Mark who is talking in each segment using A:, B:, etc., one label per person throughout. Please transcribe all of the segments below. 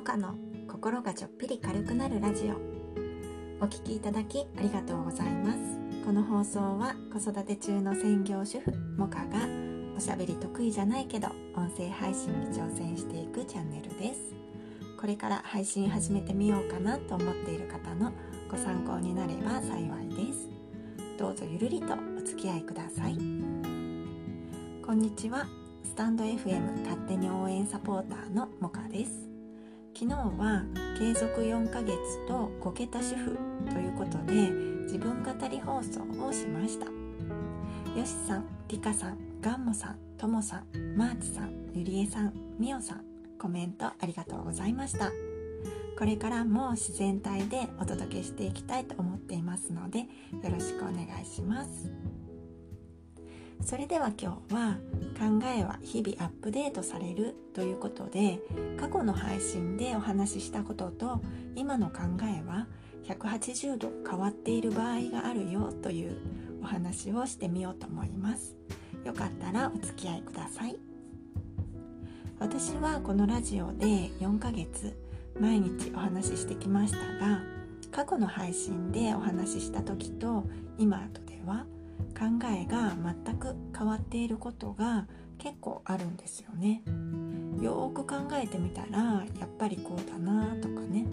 A: モカの心がちょっぴり軽くなるラジオ。お聞きいただきありがとうございます。この放送は子育て中の専業主婦モカがおしゃべり得意じゃないけど音声配信に挑戦していくチャンネルです。これから配信始めてみようかなと思っている方のご参考になれば幸いです。どうぞゆるりとお付き合いください。こんにちは。スタンド FM 勝手に応援サポーターのモカです。昨日は継続4ヶ月と5桁主婦ということで自分語り放送をしました。よしさん、りかさん、ガンモさん、ともさん、マーチさん、ゆりえさん、みおさんコメントありがとうございました。これからも自然体でお届けしていきたいと思っていますのでよろしくお願いします。それでは今日は考えは日々アップデートされるということで過去の配信でお話ししたことと今の考えは180度変わっている場合があるよというお話をしてみようと思います。よかったらお付き合いください。私はこのラジオで4ヶ月毎日お話ししてきましたが過去の配信でお話しした時と今とでは考えが全く変わっていることが結構あるんですよね。よーく考えてみたらやっぱりこうだなとかね。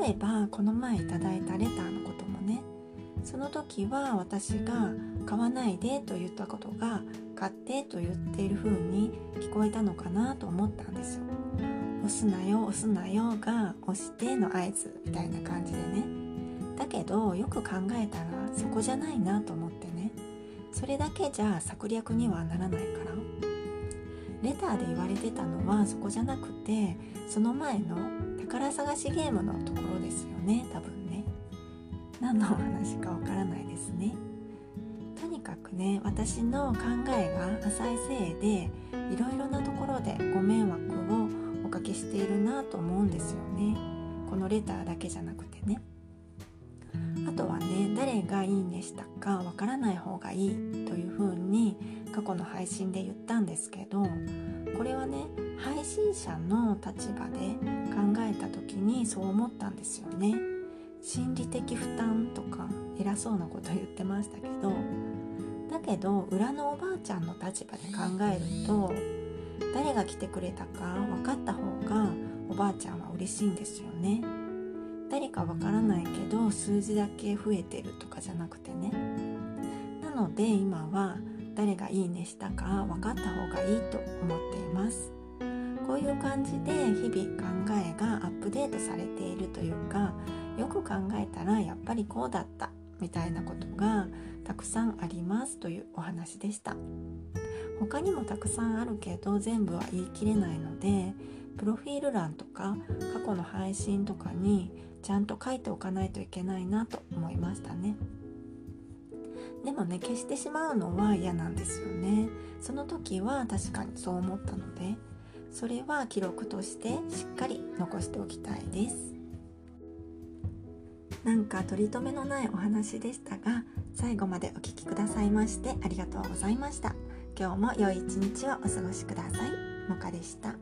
A: 例えばこの前いただいたレターのこともね。その時は私が「買わないで」と言ったことが「買って」と言っている風に聞こえたのかなと思ったんですよ。押すなよ押すなよが押しての合図みたいな感じでね。だけどよく考えたらそこじゃないなと思ってね。それだけじゃ策略にはならないから。レターで言われてたのはそこじゃなくてその前の宝探しゲームのところですよね多分ね。何の話かわからないですね。とにかくね私の考えが浅いせいでいろいろなところでご迷惑をおかけしているなと思うんですよね。このレターだけじゃなくてね。あとはね誰がいいねしたかわからない方がいいというふうに過去の配信で言ったんですけどこれはね配信者の立場で考えた時にそう思ったんですよね。心理的負担とか偉そうなこと言ってましたけどだけど裏のおばあちゃんの立場で考えると誰が来てくれたか分かった方がおばあちゃんは嬉しいんですよね。かわからないけど数字だけ増えてるとかじゃなくてね。なので今は誰がいいねしたか分かった方がいいと思っています。こういう感じで日々考えがアップデートされているというかよく考えたらやっぱりこうだったみたいなことがたくさんありますというお話でした。他にもたくさんあるけど全部は言い切れないのでプロフィール欄とか過去の配信とかにちゃんと書いておかないといけないなと思いましたね。でもね消してしまうのは嫌なんですよね。その時は確かにそう思ったのでそれは記録としてしっかり残しておきたいです。なんか取り留めのないお話でしたが最後までお聴きくださいましてありがとうございました。今日も良い一日をお過ごしください。もかでした。